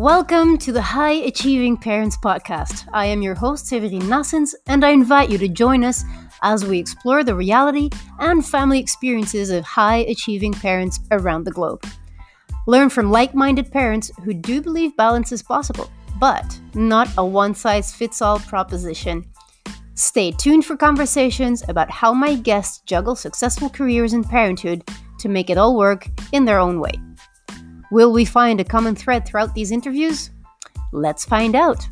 Welcome to the High Achieving Parents Podcast. I am your host, Severine Nassens, and I invite you to join us as we explore the reality and family experiences of high achieving parents around the globe. Learn from like minded parents who do believe balance is possible, but not a one size fits all proposition. Stay tuned for conversations about how my guests juggle successful careers in parenthood to make it all work in their own way. Will we find a common thread throughout these interviews? Let's find out.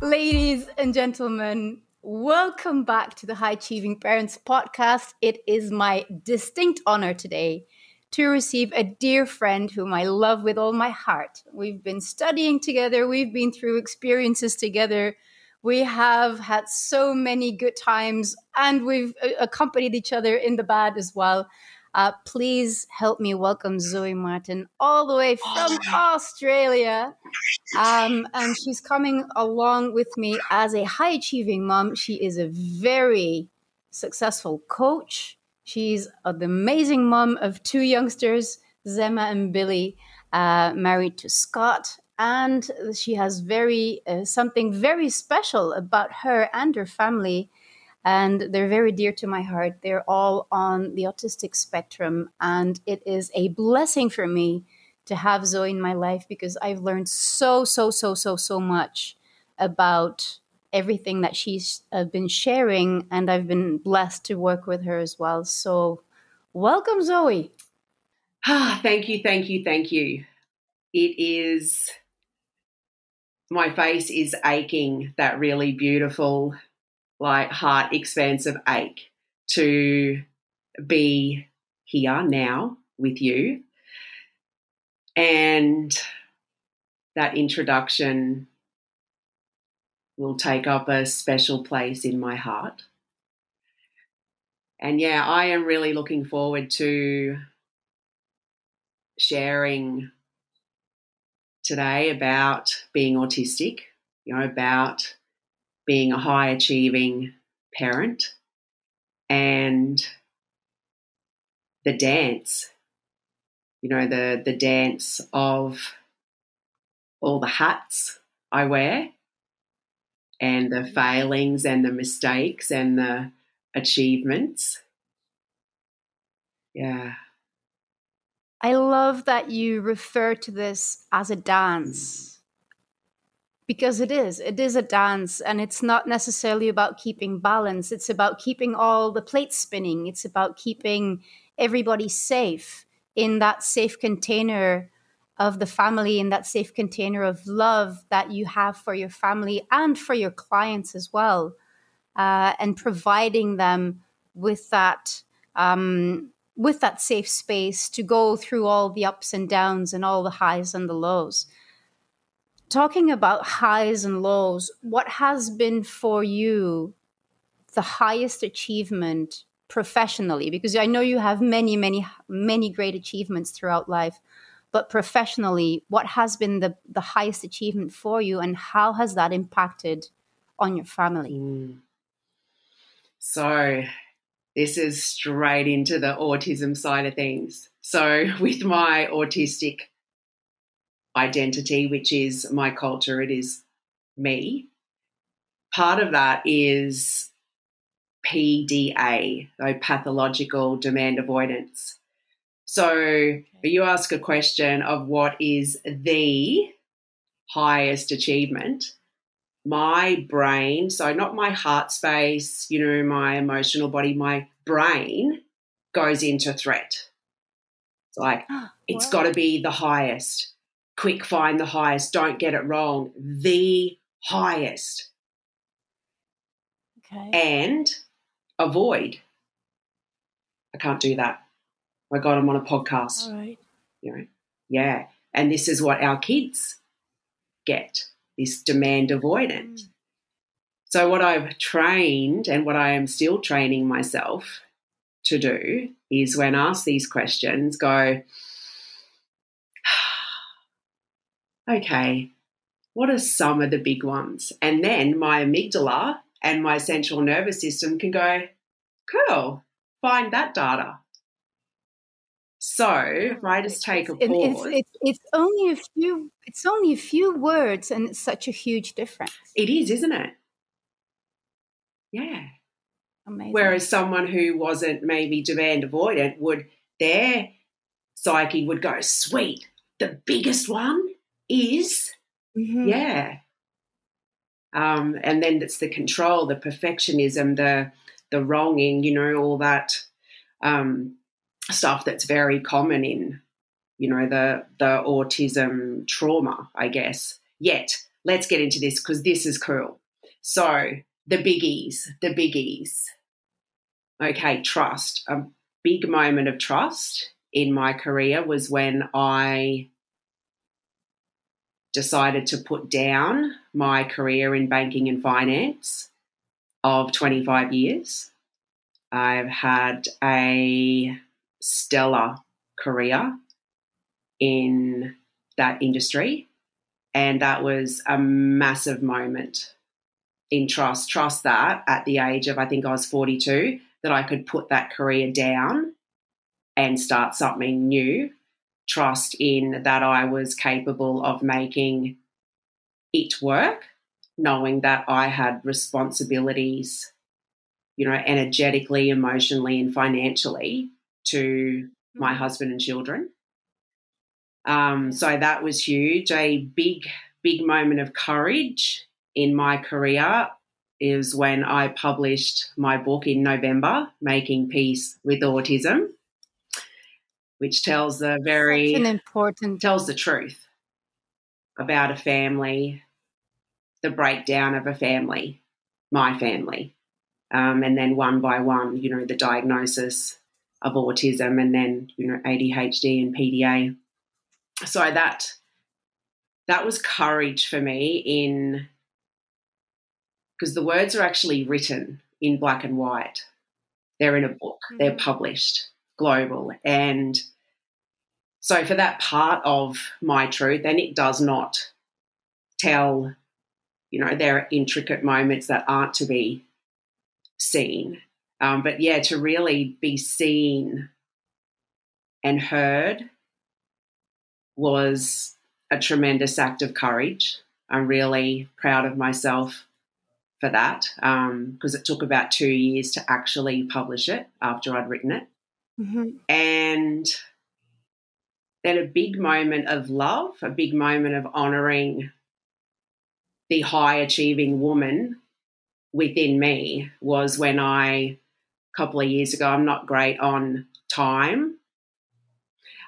Ladies and gentlemen, welcome back to the High Achieving Parents podcast. It is my distinct honor today to receive a dear friend whom I love with all my heart. We've been studying together, we've been through experiences together. We have had so many good times and we've accompanied each other in the bad as well. Uh, please help me welcome Zoe Martin all the way from Australia. Um, and she's coming along with me as a high achieving mom. She is a very successful coach. She's an amazing mom of two youngsters, Zema and Billy, uh, married to Scott. And she has very uh, something very special about her and her family and they're very dear to my heart. They're all on the autistic spectrum, and it is a blessing for me to have Zoe in my life because I've learned so, so, so, so, so much about everything that she's uh, been sharing, and I've been blessed to work with her as well. So, welcome, Zoe. Ah, thank you, thank you, thank you. It is my face is aching. That really beautiful like heart expansive ache to be here now with you. And that introduction will take up a special place in my heart. And yeah, I am really looking forward to sharing today about being autistic, you know, about being a high achieving parent and the dance you know the the dance of all the hats I wear and the failings and the mistakes and the achievements. Yeah. I love that you refer to this as a dance because it is it is a dance and it's not necessarily about keeping balance. It's about keeping all the plates spinning. It's about keeping everybody safe in that safe container of the family in that safe container of love that you have for your family and for your clients as well uh, and providing them with that um, with that safe space to go through all the ups and downs and all the highs and the lows talking about highs and lows, what has been for you the highest achievement professionally? Because I know you have many, many, many great achievements throughout life, but professionally, what has been the, the highest achievement for you and how has that impacted on your family? Mm. So, this is straight into the autism side of things. So, with my autistic identity, which is my culture, it is me. Part of that is PDA, so pathological demand avoidance. So you ask a question of what is the highest achievement. My brain, so not my heart space, you know, my emotional body, my brain goes into threat. It's like, it's got to be the highest quick find the highest, don't get it wrong, the highest. Okay. And avoid. I can't do that. My God, I got them on a podcast. All right. You know, yeah. And this is what our kids get this demand avoidant. Mm. So, what I've trained and what I am still training myself to do is when asked these questions, go, okay, what are some of the big ones? And then my amygdala and my central nervous system can go, cool, find that data. So if I just take a pause, it's, it's, it's, only a few. It's only a few words, and it's such a huge difference. It is, isn't it? Yeah. Amazing. Whereas someone who wasn't maybe demand avoidant would their psyche would go, sweet, the biggest one is mm-hmm. yeah. Um, and then it's the control, the perfectionism, the the wronging, you know, all that um, stuff that's very common in, you know, the the autism trauma, I guess. Yet, let's get into this because this is cool. So the biggies, the biggies. Okay, trust. A big moment of trust in my career was when I decided to put down my career in banking and finance of 25 years. I've had a stellar career in that industry, and that was a massive moment in trust. Trust that at the age of, I think I was 42, that I could put that career down and start something new. Trust in that I was capable of making it work, knowing that I had responsibilities, you know, energetically, emotionally, and financially to my mm-hmm. husband and children. Um, so that was huge. A big, big moment of courage in my career is when I published my book in November, Making Peace with Autism, which tells the very Such an important tells the truth about a family, the breakdown of a family, my family, um, and then one by one, you know, the diagnosis of autism, and then you know ADHD and PDA. So that that was courage for me in because the words are actually written in black and white. They're in a book, mm-hmm. they're published global. And so, for that part of my truth, and it does not tell, you know, there are intricate moments that aren't to be seen. Um, but yeah, to really be seen and heard was a tremendous act of courage. I'm really proud of myself for that because um, it took about two years to actually publish it after I'd written it. Mm-hmm. And then a big moment of love, a big moment of honoring the high achieving woman within me was when I, a couple of years ago, I'm not great on time.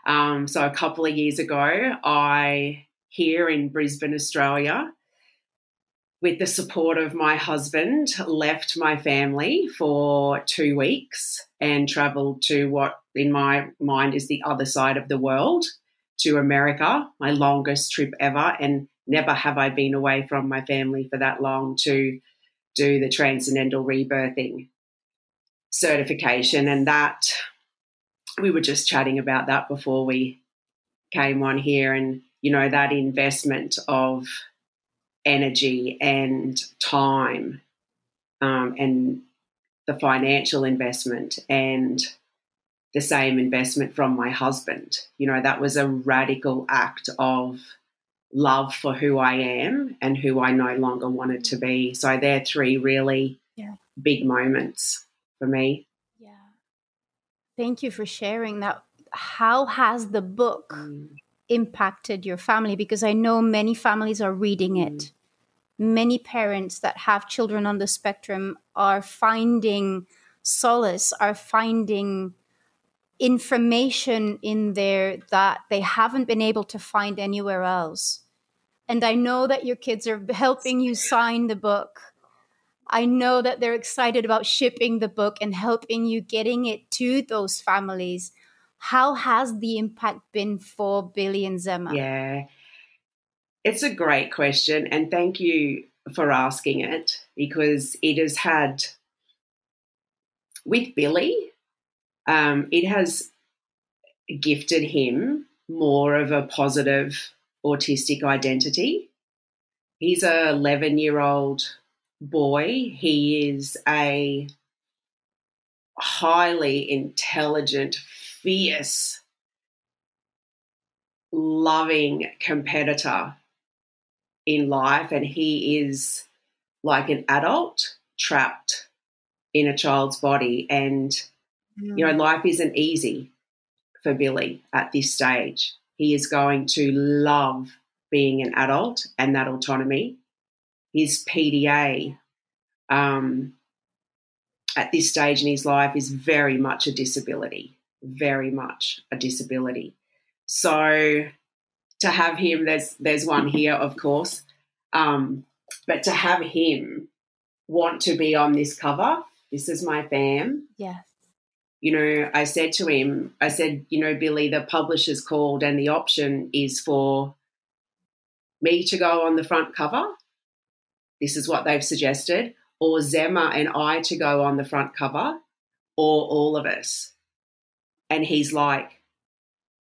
Um, so a couple of years ago, I, here in Brisbane, Australia, with the support of my husband, left my family for two weeks and traveled to what, in my mind, is the other side of the world to America, my longest trip ever. And never have I been away from my family for that long to do the transcendental rebirthing certification. And that, we were just chatting about that before we came on here. And, you know, that investment of energy and time um, and the financial investment and the same investment from my husband. You know, that was a radical act of love for who I am and who I no longer wanted to be. So they're three really yeah. big moments for me. Yeah. Thank you for sharing that. How has the book mm. Impacted your family? Because I know many families are reading it. Mm many parents that have children on the spectrum are finding solace, are finding information in there that they haven't been able to find anywhere else. And I know that your kids are helping you sign the book. I know that they're excited about shipping the book and helping you getting it to those families. How has the impact been for Billy and Zema? Yeah, it's a great question, and thank you for asking it because it has had, with Billy, um, it has gifted him more of a positive autistic identity. He's a 11 year old boy. He is a highly intelligent, fierce loving competitor in life, and he is like an adult trapped in a child's body. And, mm. you know, life isn't easy for Billy at this stage. He is going to love being an adult and that autonomy. His PDA um, at this stage in his life is very much a disability, very much a disability. So to have him, there's there's one here, of course, um, but to have him want to be on this cover, this is my fam. Yes. You know, I said to him, I said, you know, Billy, the publisher's called, and the option is for me to go on the front cover. This is what they've suggested, or Zema and I to go on the front cover, or all of us. And he's like,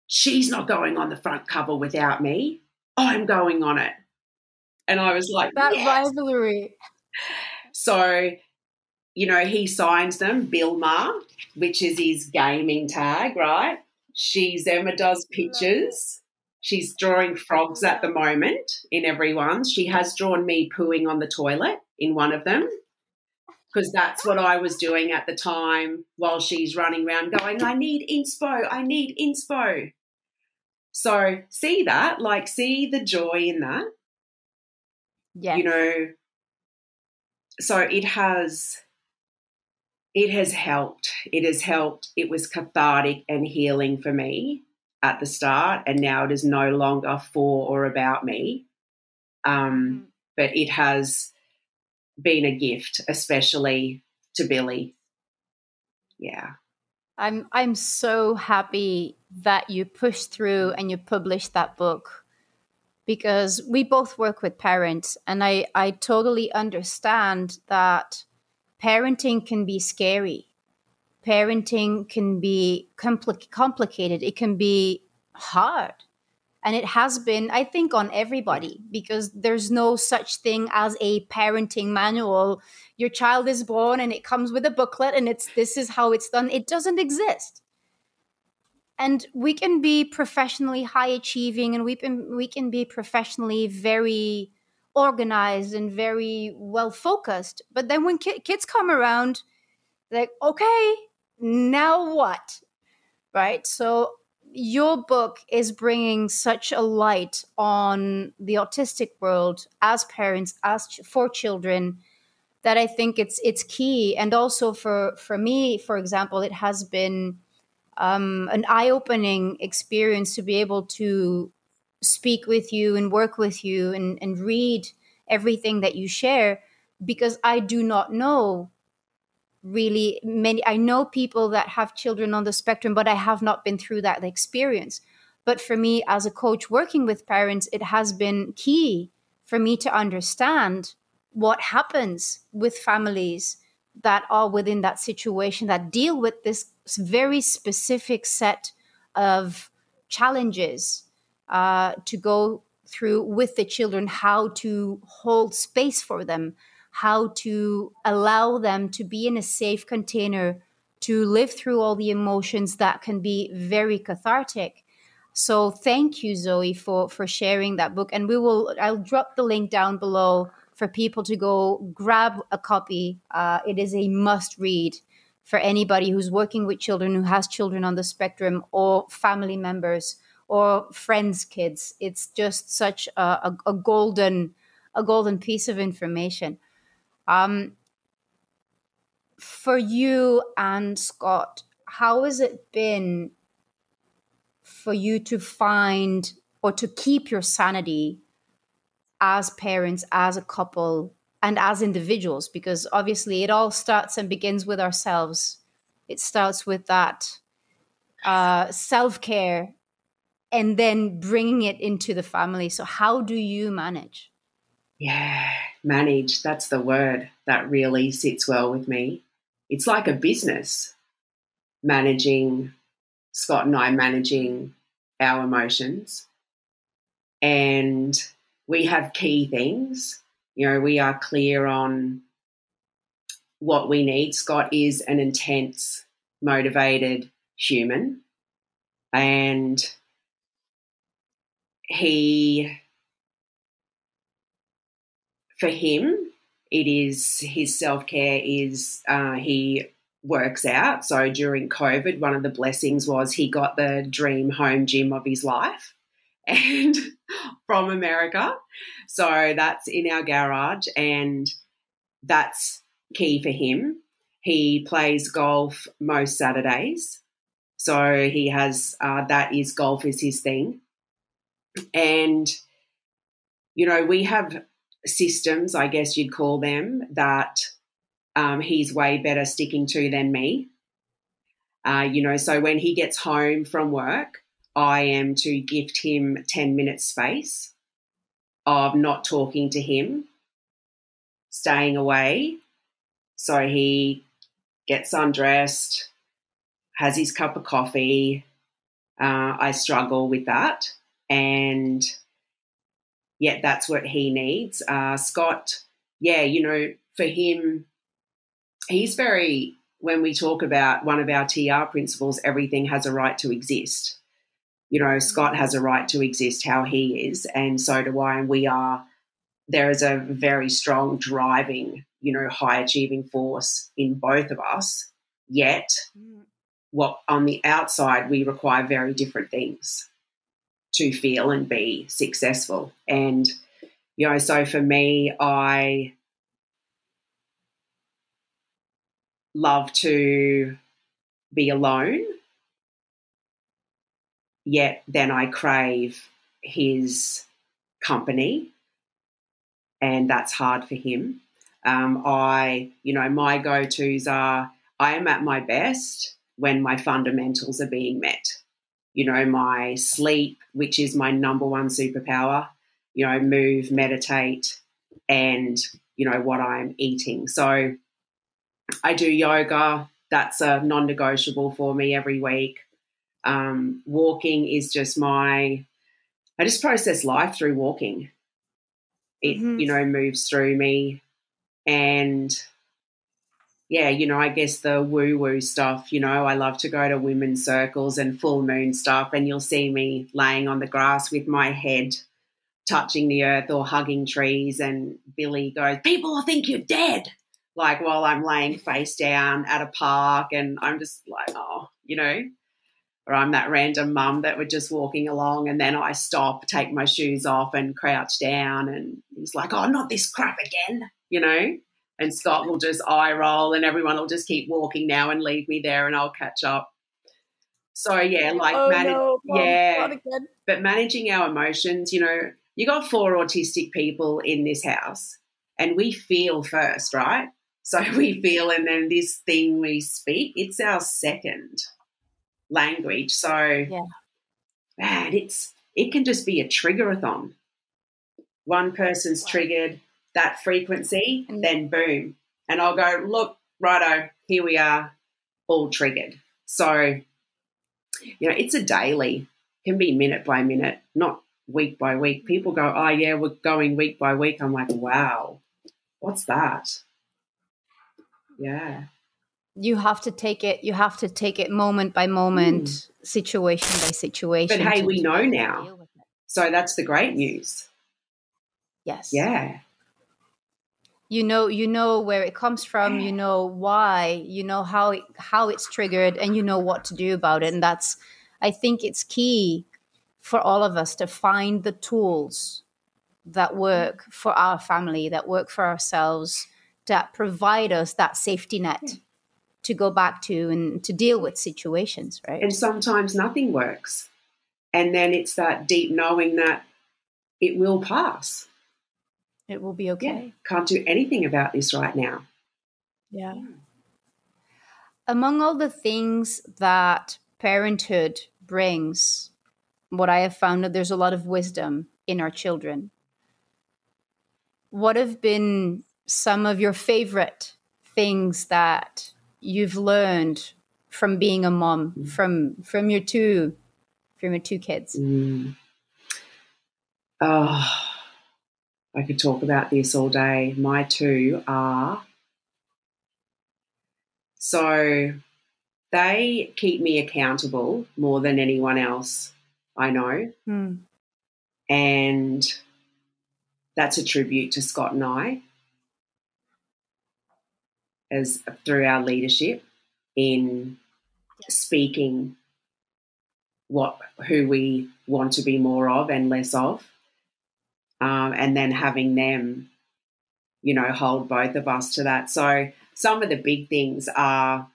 she's not going on the front cover without me. I'm going on it. And I was like, that yes. rivalry. So, you know, he signs them, Bill Bilma, which is his gaming tag, right? She's Emma does pictures. She's drawing frogs at the moment in everyone's. She has drawn me pooing on the toilet in one of them because that's what I was doing at the time while she's running around going, I need inspo, I need inspo. So see that, like see the joy in that. Yeah. You know, so it has it has helped. It has helped. It was cathartic and healing for me at the start, and now it is no longer for or about me. Um, mm. But it has been a gift, especially to Billy. Yeah. I'm I'm so happy that you pushed through and you published that book because we both work with parents and I I totally understand that parenting can be scary. Parenting can be compli- complicated. It can be hard and it has been i think on everybody because there's no such thing as a parenting manual. Your child is born and it comes with a booklet and it's this is how it's done. It doesn't exist. And we can be professionally high achieving and we can we can be professionally very organized and very well focused. But then when ki- kids come around like okay now what? Right? So your book is bringing such a light on the autistic world as parents as ch- for children that i think it's it's key. And also for for me for example it has been um, an eye-opening experience to be able to speak with you and work with you and, and read everything that you share because i do not know really many i know people that have children on the spectrum but i have not been through that experience. But for me as a coach working with parents it has been key for me to understand what happens with families that are within that situation that deal with this very specific set of challenges uh, to go through with the children how to hold space for them how to allow them to be in a safe container to live through all the emotions that can be very cathartic. So thank you, Zoe, for for sharing that book. And we will I'll drop the link down below for people to go grab a copy. Uh, it is a must read for anybody who's working with children, who has children on the spectrum, or family members or friends' kids. It's just such a, a, a golden a golden piece of information. Um, for you and Scott, how has it been for you to find or to keep your sanity as parents, as a couple, and as individuals? Because obviously, it all starts and begins with ourselves. It starts with that uh, self care and then bringing it into the family. So, how do you manage? Yeah, manage. That's the word that really sits well with me. It's like a business managing, Scott and I managing our emotions. And we have key things. You know, we are clear on what we need. Scott is an intense, motivated human. And he, for him, it is his self care is uh, he works out. So during COVID, one of the blessings was he got the dream home gym of his life and from America. So that's in our garage and that's key for him. He plays golf most Saturdays. So he has uh, that is golf is his thing. And, you know, we have systems, I guess you'd call them, that um, he's way better sticking to than me. Uh, you know, so when he gets home from work, I am to gift him 10 minutes space of not talking to him, staying away. So he gets undressed, has his cup of coffee. Uh, I struggle with that. And yet that's what he needs. Uh, Scott, yeah, you know, for him, he's very, when we talk about one of our TR principles, everything has a right to exist. You know, Scott has a right to exist how he is, and so do I, and we are. There is a very strong driving, you know, high achieving force in both of us. Yet, mm. what on the outside, we require very different things to feel and be successful. And, you know, so for me, I love to be alone, yet then I crave his company, and that's hard for him. Um, I, you know, my go tos are I am at my best when my fundamentals are being met you know, my sleep, which is my number one superpower, you know, move, meditate, and, you know, what I'm eating. So I do yoga. That's a non negotiable for me every week. Um, walking is just my, I just process life through walking. It, mm-hmm. you know, moves through me. And yeah, you know, I guess the woo woo stuff, you know, I love to go to women's circles and full moon stuff, and you'll see me laying on the grass with my head touching the earth or hugging trees. And Billy goes, People will think you're dead. Like while I'm laying face down at a park, and I'm just like, Oh, you know, or I'm that random mum that were just walking along and then I stop, take my shoes off and crouch down and he's like, Oh, not this crap again, you know? And Scott will just eye roll and everyone will just keep walking now and leave me there and I'll catch up. So yeah, like oh, no, yeah, but managing our emotions, you know, you got four autistic people in this house and we feel first, right? So we feel and then this thing we speak, it's our second language. So yeah. man, it's it can just be a triggerathon. One person's wow. triggered, that frequency, and then boom. And I'll go, look, righto, here we are, all triggered. So, you know, it's a daily, can be minute by minute, not week by week. People go, oh, yeah, we're going week by week. I'm like, wow, what's that? Yeah. You have to take it, you have to take it moment by moment, mm. situation by situation. But hey, we know now. So that's the great news. Yes. Yeah you know you know where it comes from you know why you know how it, how it's triggered and you know what to do about it. And that's i think it's key for all of us to find the tools that work for our family that work for ourselves that provide us that safety net yeah. to go back to and to deal with situations right? And sometimes nothing works. And then it's that deep knowing that it will pass it will be okay. Yeah, can't do anything about this right now. Yeah. Among all the things that parenthood brings, what I have found that there's a lot of wisdom in our children. What have been some of your favorite things that you've learned from being a mom mm. from from your two from your two kids? Mm. Oh I could talk about this all day. My two are so they keep me accountable more than anyone else I know. Mm. And that's a tribute to Scott and I as through our leadership in speaking what who we want to be more of and less of, um, and then having them, you know, hold both of us to that. So some of the big things are,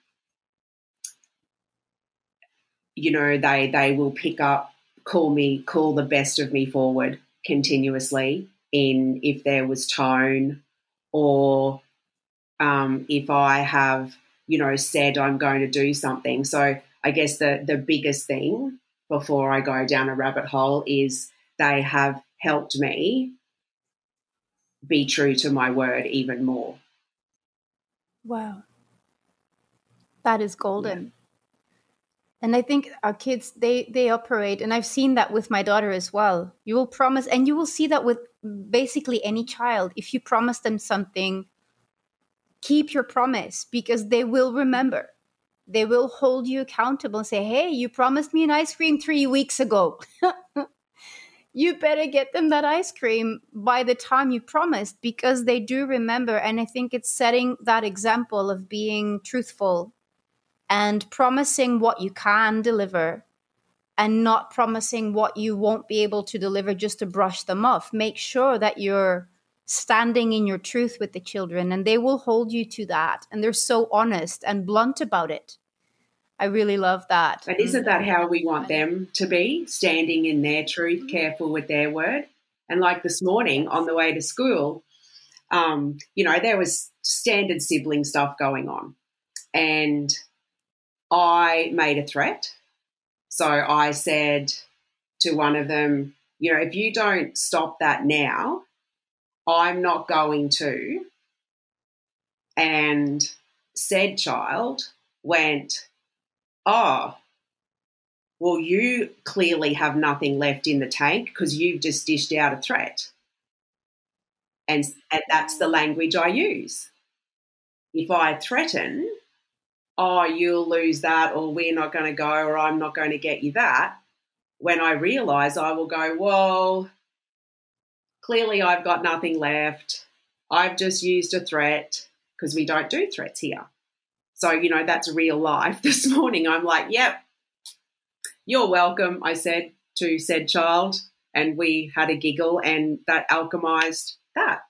you know, they they will pick up, call me, call the best of me forward continuously in if there was tone or um, if I have, you know, said I'm going to do something. So I guess the the biggest thing before I go down a rabbit hole is they have helped me be true to my word even more. Wow. That is golden. Yeah. And I think our kids they they operate and I've seen that with my daughter as well. You will promise and you will see that with basically any child. If you promise them something, keep your promise because they will remember they will hold you accountable and say, Hey, you promised me an ice cream three weeks ago. you better get them that ice cream by the time you promised because they do remember. And I think it's setting that example of being truthful and promising what you can deliver and not promising what you won't be able to deliver just to brush them off. Make sure that you're standing in your truth with the children and they will hold you to that and they're so honest and blunt about it i really love that and isn't that how we want them to be standing in their truth mm-hmm. careful with their word and like this morning on the way to school um, you know there was standard sibling stuff going on and i made a threat so i said to one of them you know if you don't stop that now I'm not going to. And said child went, Oh, well, you clearly have nothing left in the tank because you've just dished out a threat. And, and that's the language I use. If I threaten, oh, you'll lose that, or we're not going to go, or I'm not going to get you that, when I realize I will go, well, clearly I've got nothing left. I've just used a threat because we don't do threats here. So, you know, that's real life. This morning I'm like, yep, you're welcome, I said to said child. And we had a giggle and that alchemized that.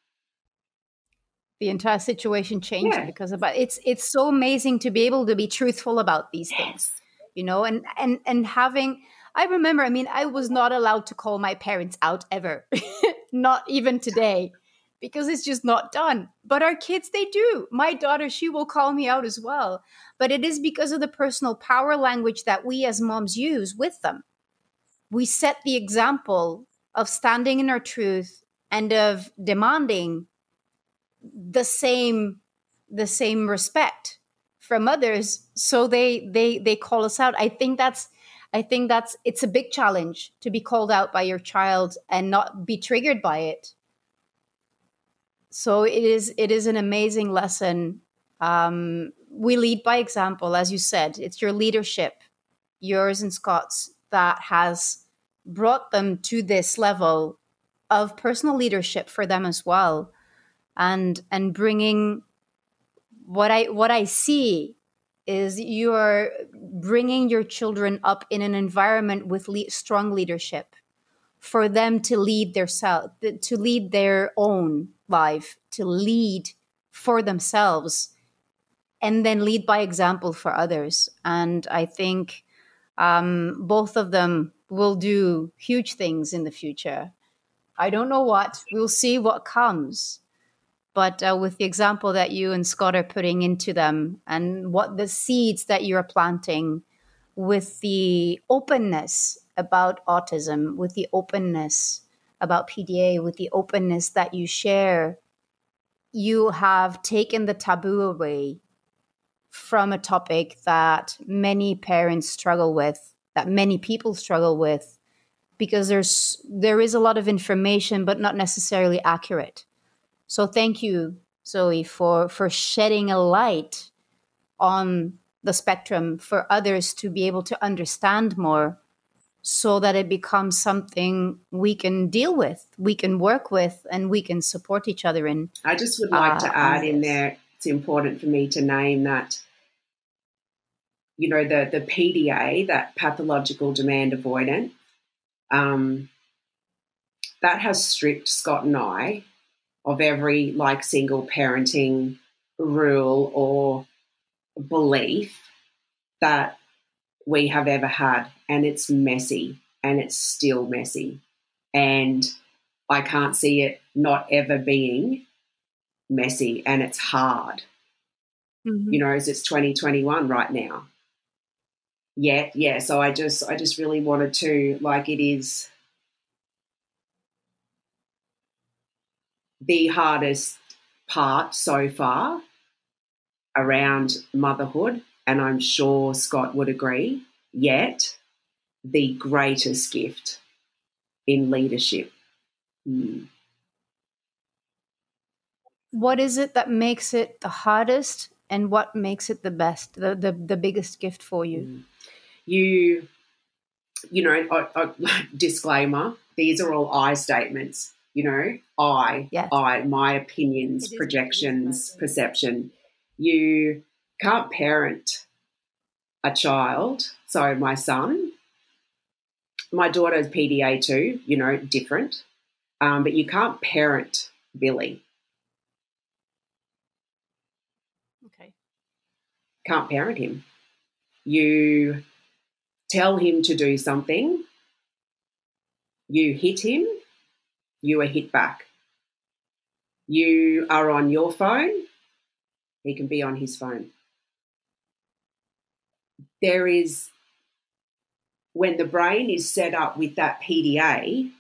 The entire situation changed yeah. because of it's it's so amazing to be able to be truthful about these yes. things. You know, and and and having I remember, I mean, I was not allowed to call my parents out ever. not even today because it's just not done. But our kids, they do. My daughter, she will call me out as well. But it is because of the personal power language that we as moms use with them. We set the example of standing in our truth and of demanding the same the same respect from others so they they they call us out i think that's I think that's it's a big challenge to be called out by your child and not be triggered by it. So it is it is an amazing lesson. Um, we lead by example, as you said. It's your leadership, yours and Scott's, that has brought them to this level of personal leadership for them as well, and and bringing what I what I see is you are bringing your children up in an environment with le- strong leadership for them to lead their self to lead their own life to lead for themselves and then lead by example for others. And i think um, both of them will do huge things in the future. I don't know what. We'll see what comes. But uh, with the example that you and Scott are putting into them and what the seeds that you're planting with the openness about autism, with the openness about PDA, with the openness that you share, you have taken the taboo away from a topic that many parents struggle with, that many people struggle with, because there's there is a lot of information, but not necessarily accurate. So thank you, Zoe, for for shedding a light on the spectrum for others to be able to understand more so that it becomes something we can deal with, we can work with, and we can support each other in. I just would like uh, to add in there, it's important for me to name that, you know, the, the PDA, that pathological demand avoidant, um, that has stripped Scott and I of every like single parenting rule or belief that we have ever had. And it's messy and it's still messy. And I can't see it not ever being messy and it's hard. Mm-hmm. You know, as it's 2021 right now. Yeah, yeah. So I just I just really wanted to like it is the hardest part so far around motherhood, and I'm sure Scott would agree, yet the greatest gift in leadership. Mm. What is it that makes it the hardest and what makes it the best, the, the, the biggest gift for you? Mm. You, you know, I, I, disclaimer, these are all I statements you know, I, yes. I, my opinions, projections, perception. You can't parent a child. So my son, my daughter's PDA too, you know, different. Um, but you can't parent Billy. Okay. Can't parent him. You tell him to do something, you hit him, you are hit back. You are on your phone, he can be on his phone. There is, when the brain is set up with that PDA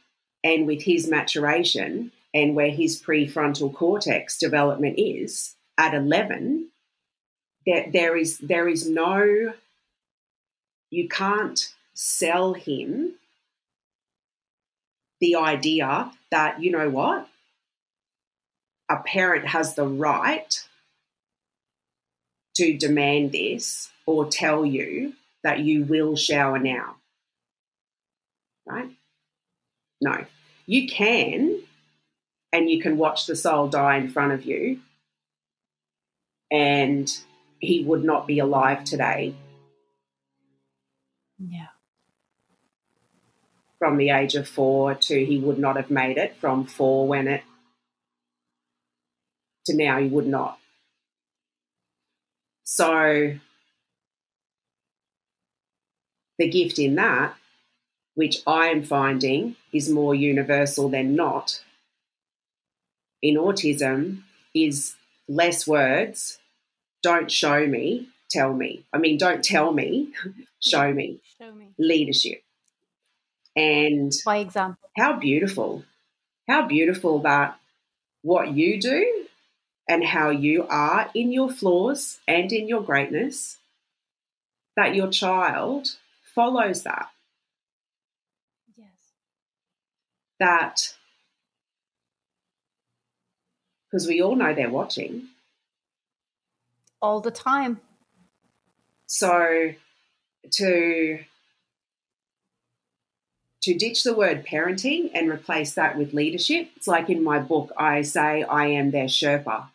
and with his maturation and where his prefrontal cortex development is at 11, there, there is there is no you can't sell him the idea that, you know what, a parent has the right to demand this or tell you that you will shower now. Right? No. You can, and you can watch the soul die in front of you, and he would not be alive today. Yeah from the age of four to he would not have made it, from four when it to now he would not. So the gift in that, which I am finding is more universal than not in autism, is less words. Don't show me, tell me. I mean, don't tell me, show me. Show me. Leadership. And by example, how beautiful, how beautiful that what you do and how you are in your flaws and in your greatness, that your child follows that. Yes. That, because we all know they're watching all the time. So to to ditch the word parenting and replace that with leadership. It's like in my book, I say I am their Sherpa.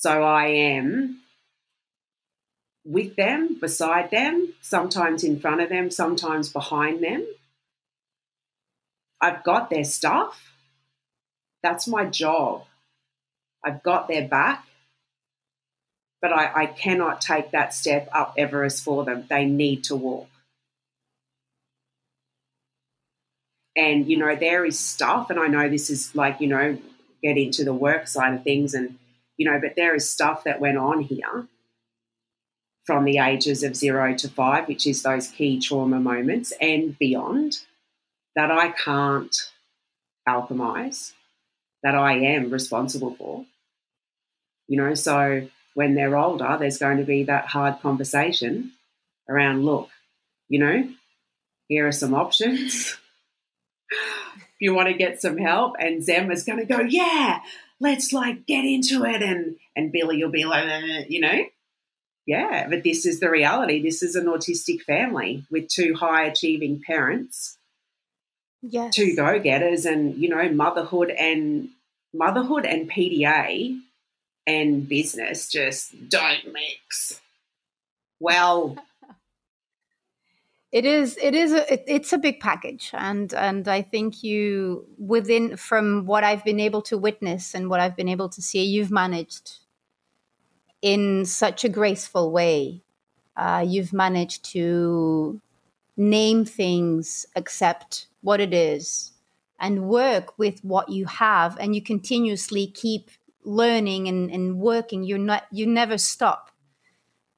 So I am with them, beside them, sometimes in front of them, sometimes behind them. I've got their stuff. That's my job. I've got their back, but I, I cannot take that step up Everest for them. They need to walk. And, you know, there is stuff, and I know this is like, you know, get into the work side of things, and, you know, but there is stuff that went on here from the ages of zero to five, which is those key trauma moments and beyond, that I can't alchemize, that I am responsible for. You know, so when they're older, there's going to be that hard conversation around look, you know, here are some options. if you want to get some help. And Zem is going to go, yeah, let's like get into it. And, and Billy you'll be like, uh, you know, yeah, but this is the reality. This is an autistic family with two high achieving parents. Yes. Two go getters and, you know, motherhood and motherhood and PDA and business just don't mix. Well, it is it is a, it, it's a big package and and i think you within from what i've been able to witness and what i've been able to see you've managed in such a graceful way. Uh, you've managed to name things accept what it is and work with what you have and you continuously keep learning and, and working. You're not you never stop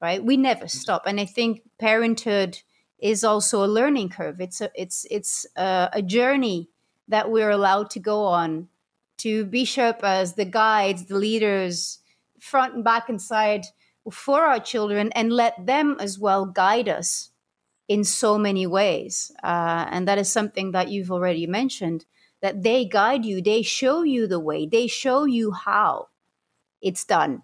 right? We never stop and i think parenthood is also a learning curve. It's a it's it's a, a journey that we're allowed to go on to be Sherpas, the guides, the leaders, front and back and side for our children, and let them as well guide us in so many ways. Uh, and that is something that you've already mentioned. That they guide you, they show you the way, they show you how it's done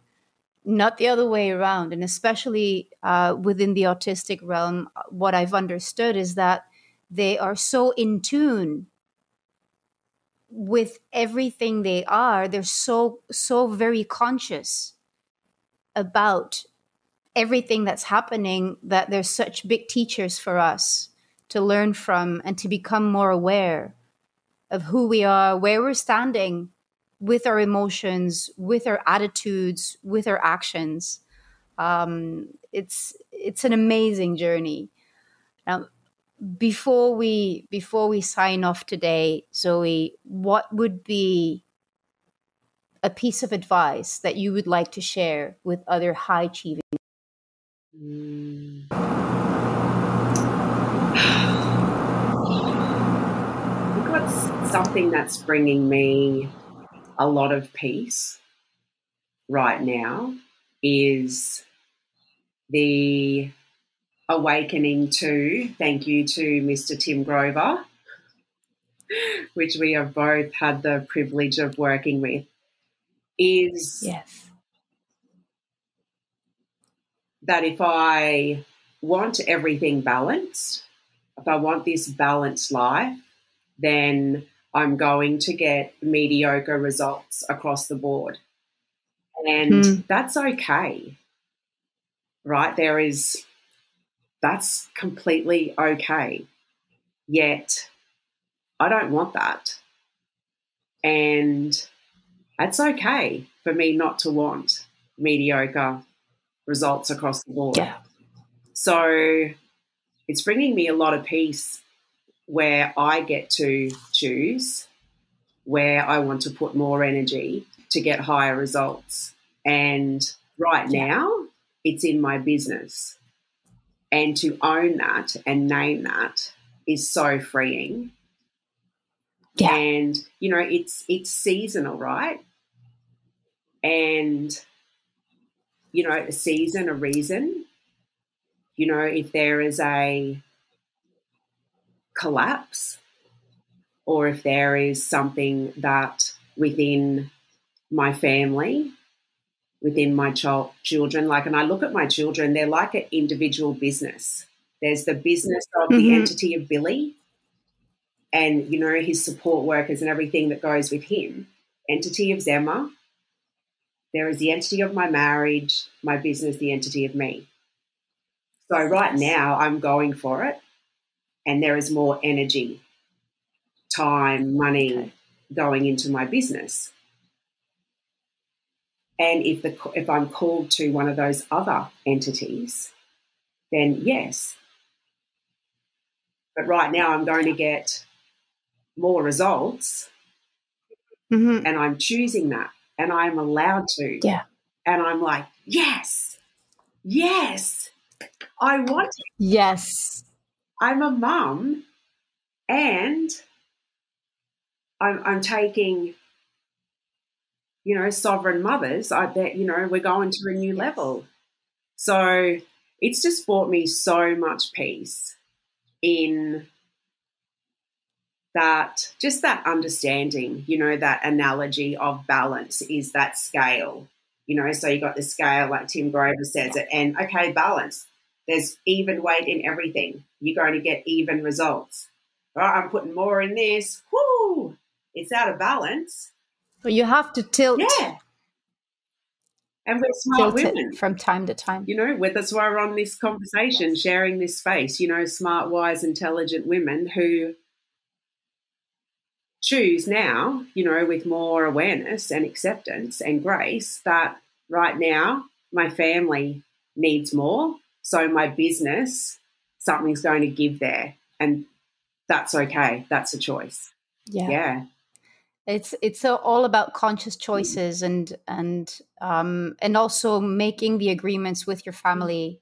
not the other way around. And especially uh, within the autistic realm, what I've understood is that they are so in tune with everything they are. They're so, so very conscious about everything that's happening that they're such big teachers for us to learn from and to become more aware of who we are, where we're standing, with our emotions, with our attitudes, with our actions. Um, it's it's an amazing journey. Now, before we before we sign off today, Zoe, what would be a piece of advice that you would like to share with other high achieving? I've got something that's bringing me a lot of peace right now is the awakening to, thank you to Mr. Tim Grover, which we have both had the privilege of working with, is yes. that if I want everything balanced, if I want this balanced life, then I'm going to get mediocre results across the board. And mm. that's okay. Right? There is, that's completely okay. Yet, I don't want that. And that's okay for me not to want mediocre results across the board. Yeah. So it's bringing me a lot of peace where I get to choose where I want to put more energy to get higher results. And right now, it's in my business. And to own that and name that is so freeing. Yeah. And you know, it's it's seasonal, right? And you know, a season, a reason. You know, if there is a collapse or if there is something that within my family within my child children like and i look at my children they're like an individual business. There's the business of mm-hmm. the entity of billy and you know his support workers and everything that goes with him. Entity of zema there is the entity of my marriage my business the entity of me. So right now i'm going for it and there is more energy, time, money okay. going into my business. And if the if I'm called to one of those other entities, then yes. But right now I'm going to get more results mm-hmm. and I'm choosing that and I'm allowed to. Yeah. And I'm like, yes, yes, I want it. Yes. I'm a mum and I'm, I'm taking, you know, sovereign mothers. I bet, you know, we're going to a new yes. level. So it's just brought me so much peace in that, just that understanding, you know, that analogy of balance is that scale. You know, so you got the scale, like Tim Grover says it, and okay, balance. There's even weight in everything. You're going to get even results. Right, I'm putting more in this. Whoo! It's out of balance. But you have to tilt. Yeah. And we're smart tilt women. from time to time. You know, well, that's why we're on this conversation, sharing this space. You know, smart, wise, intelligent women who choose now, you know, with more awareness and acceptance and grace that right now my family needs more. So my business, something's going to give there. And that's okay. That's a choice. Yeah. Yeah. It's it's all about conscious choices and and um and also making the agreements with your family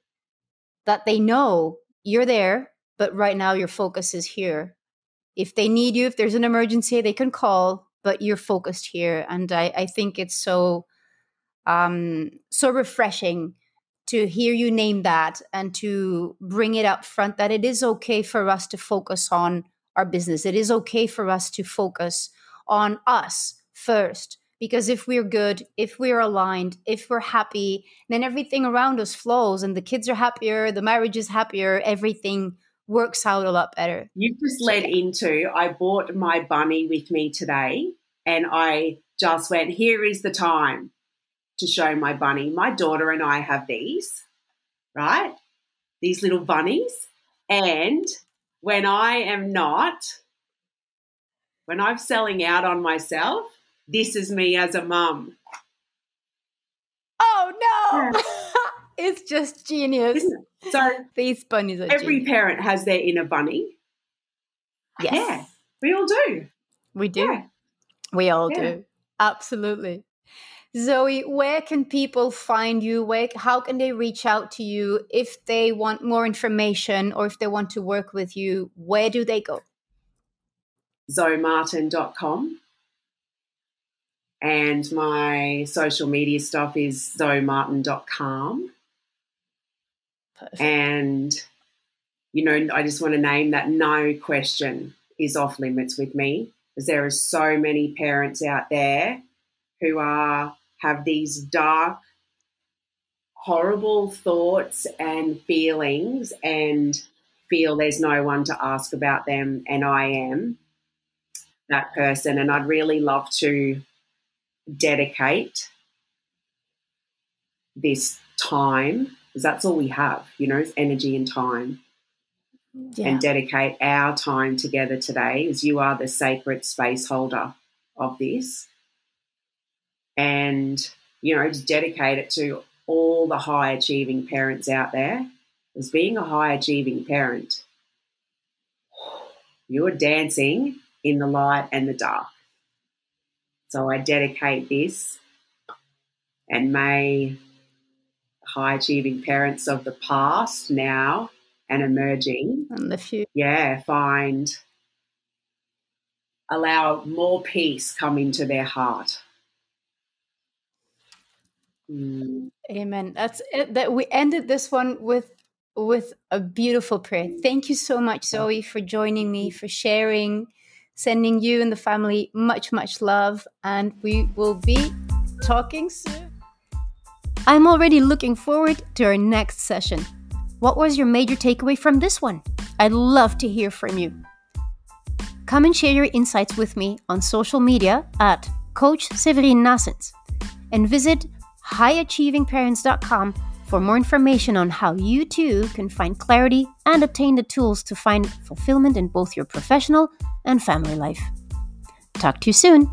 that they know you're there, but right now your focus is here. If they need you, if there's an emergency, they can call, but you're focused here. And I, I think it's so um so refreshing to hear you name that and to bring it up front that it is okay for us to focus on our business. It is okay for us to focus on us first. Because if we're good, if we're aligned, if we're happy, then everything around us flows and the kids are happier, the marriage is happier, everything works out a lot better. You just led into I bought my bunny with me today and I just went, here is the time to show my bunny. My daughter and I have these, right? These little bunnies. And when I am not, when I'm selling out on myself, this is me as a mum. Oh no! it's just genius. It? So These bunnies are every genius. parent has their inner bunny. Yes, Yeah, we all do. we do. Yeah. We all Yeah. do. Absolutely. Zoe, where can people find you? Where, how can they reach out to you if they want more information or if they want to work with you? Where do they go? zoemartin.com. And my social media stuff is zoemartin.com. Perfect. And, you know, I just want to name that no question is off limits with me because there are so many parents out there who are have these dark, horrible thoughts and feelings and feel there's no one to ask about them and I am that person and I'd really love to dedicate this time because that's all we have, you know, is energy and time yeah. and dedicate our time together today as you are the sacred space holder of this. And, you know, just dedicate it to all the high achieving parents out there. As being a high achieving parent, you're dancing in the light and the dark. So I dedicate this and may high achieving parents of the past, now, and emerging and the few. yeah, find allow more peace come into their heart. Mm, Amen. That's it. That we ended this one with with a beautiful prayer. Thank you so much, Zoe, for joining me, for sharing, sending you and the family much, much love, and we will be talking soon. I'm already looking forward to our next session. What was your major takeaway from this one? I'd love to hear from you. Come and share your insights with me on social media at Coach Severine Nassens and visit highachievingparents.com for more information on how you too can find clarity and obtain the tools to find fulfillment in both your professional and family life. Talk to you soon.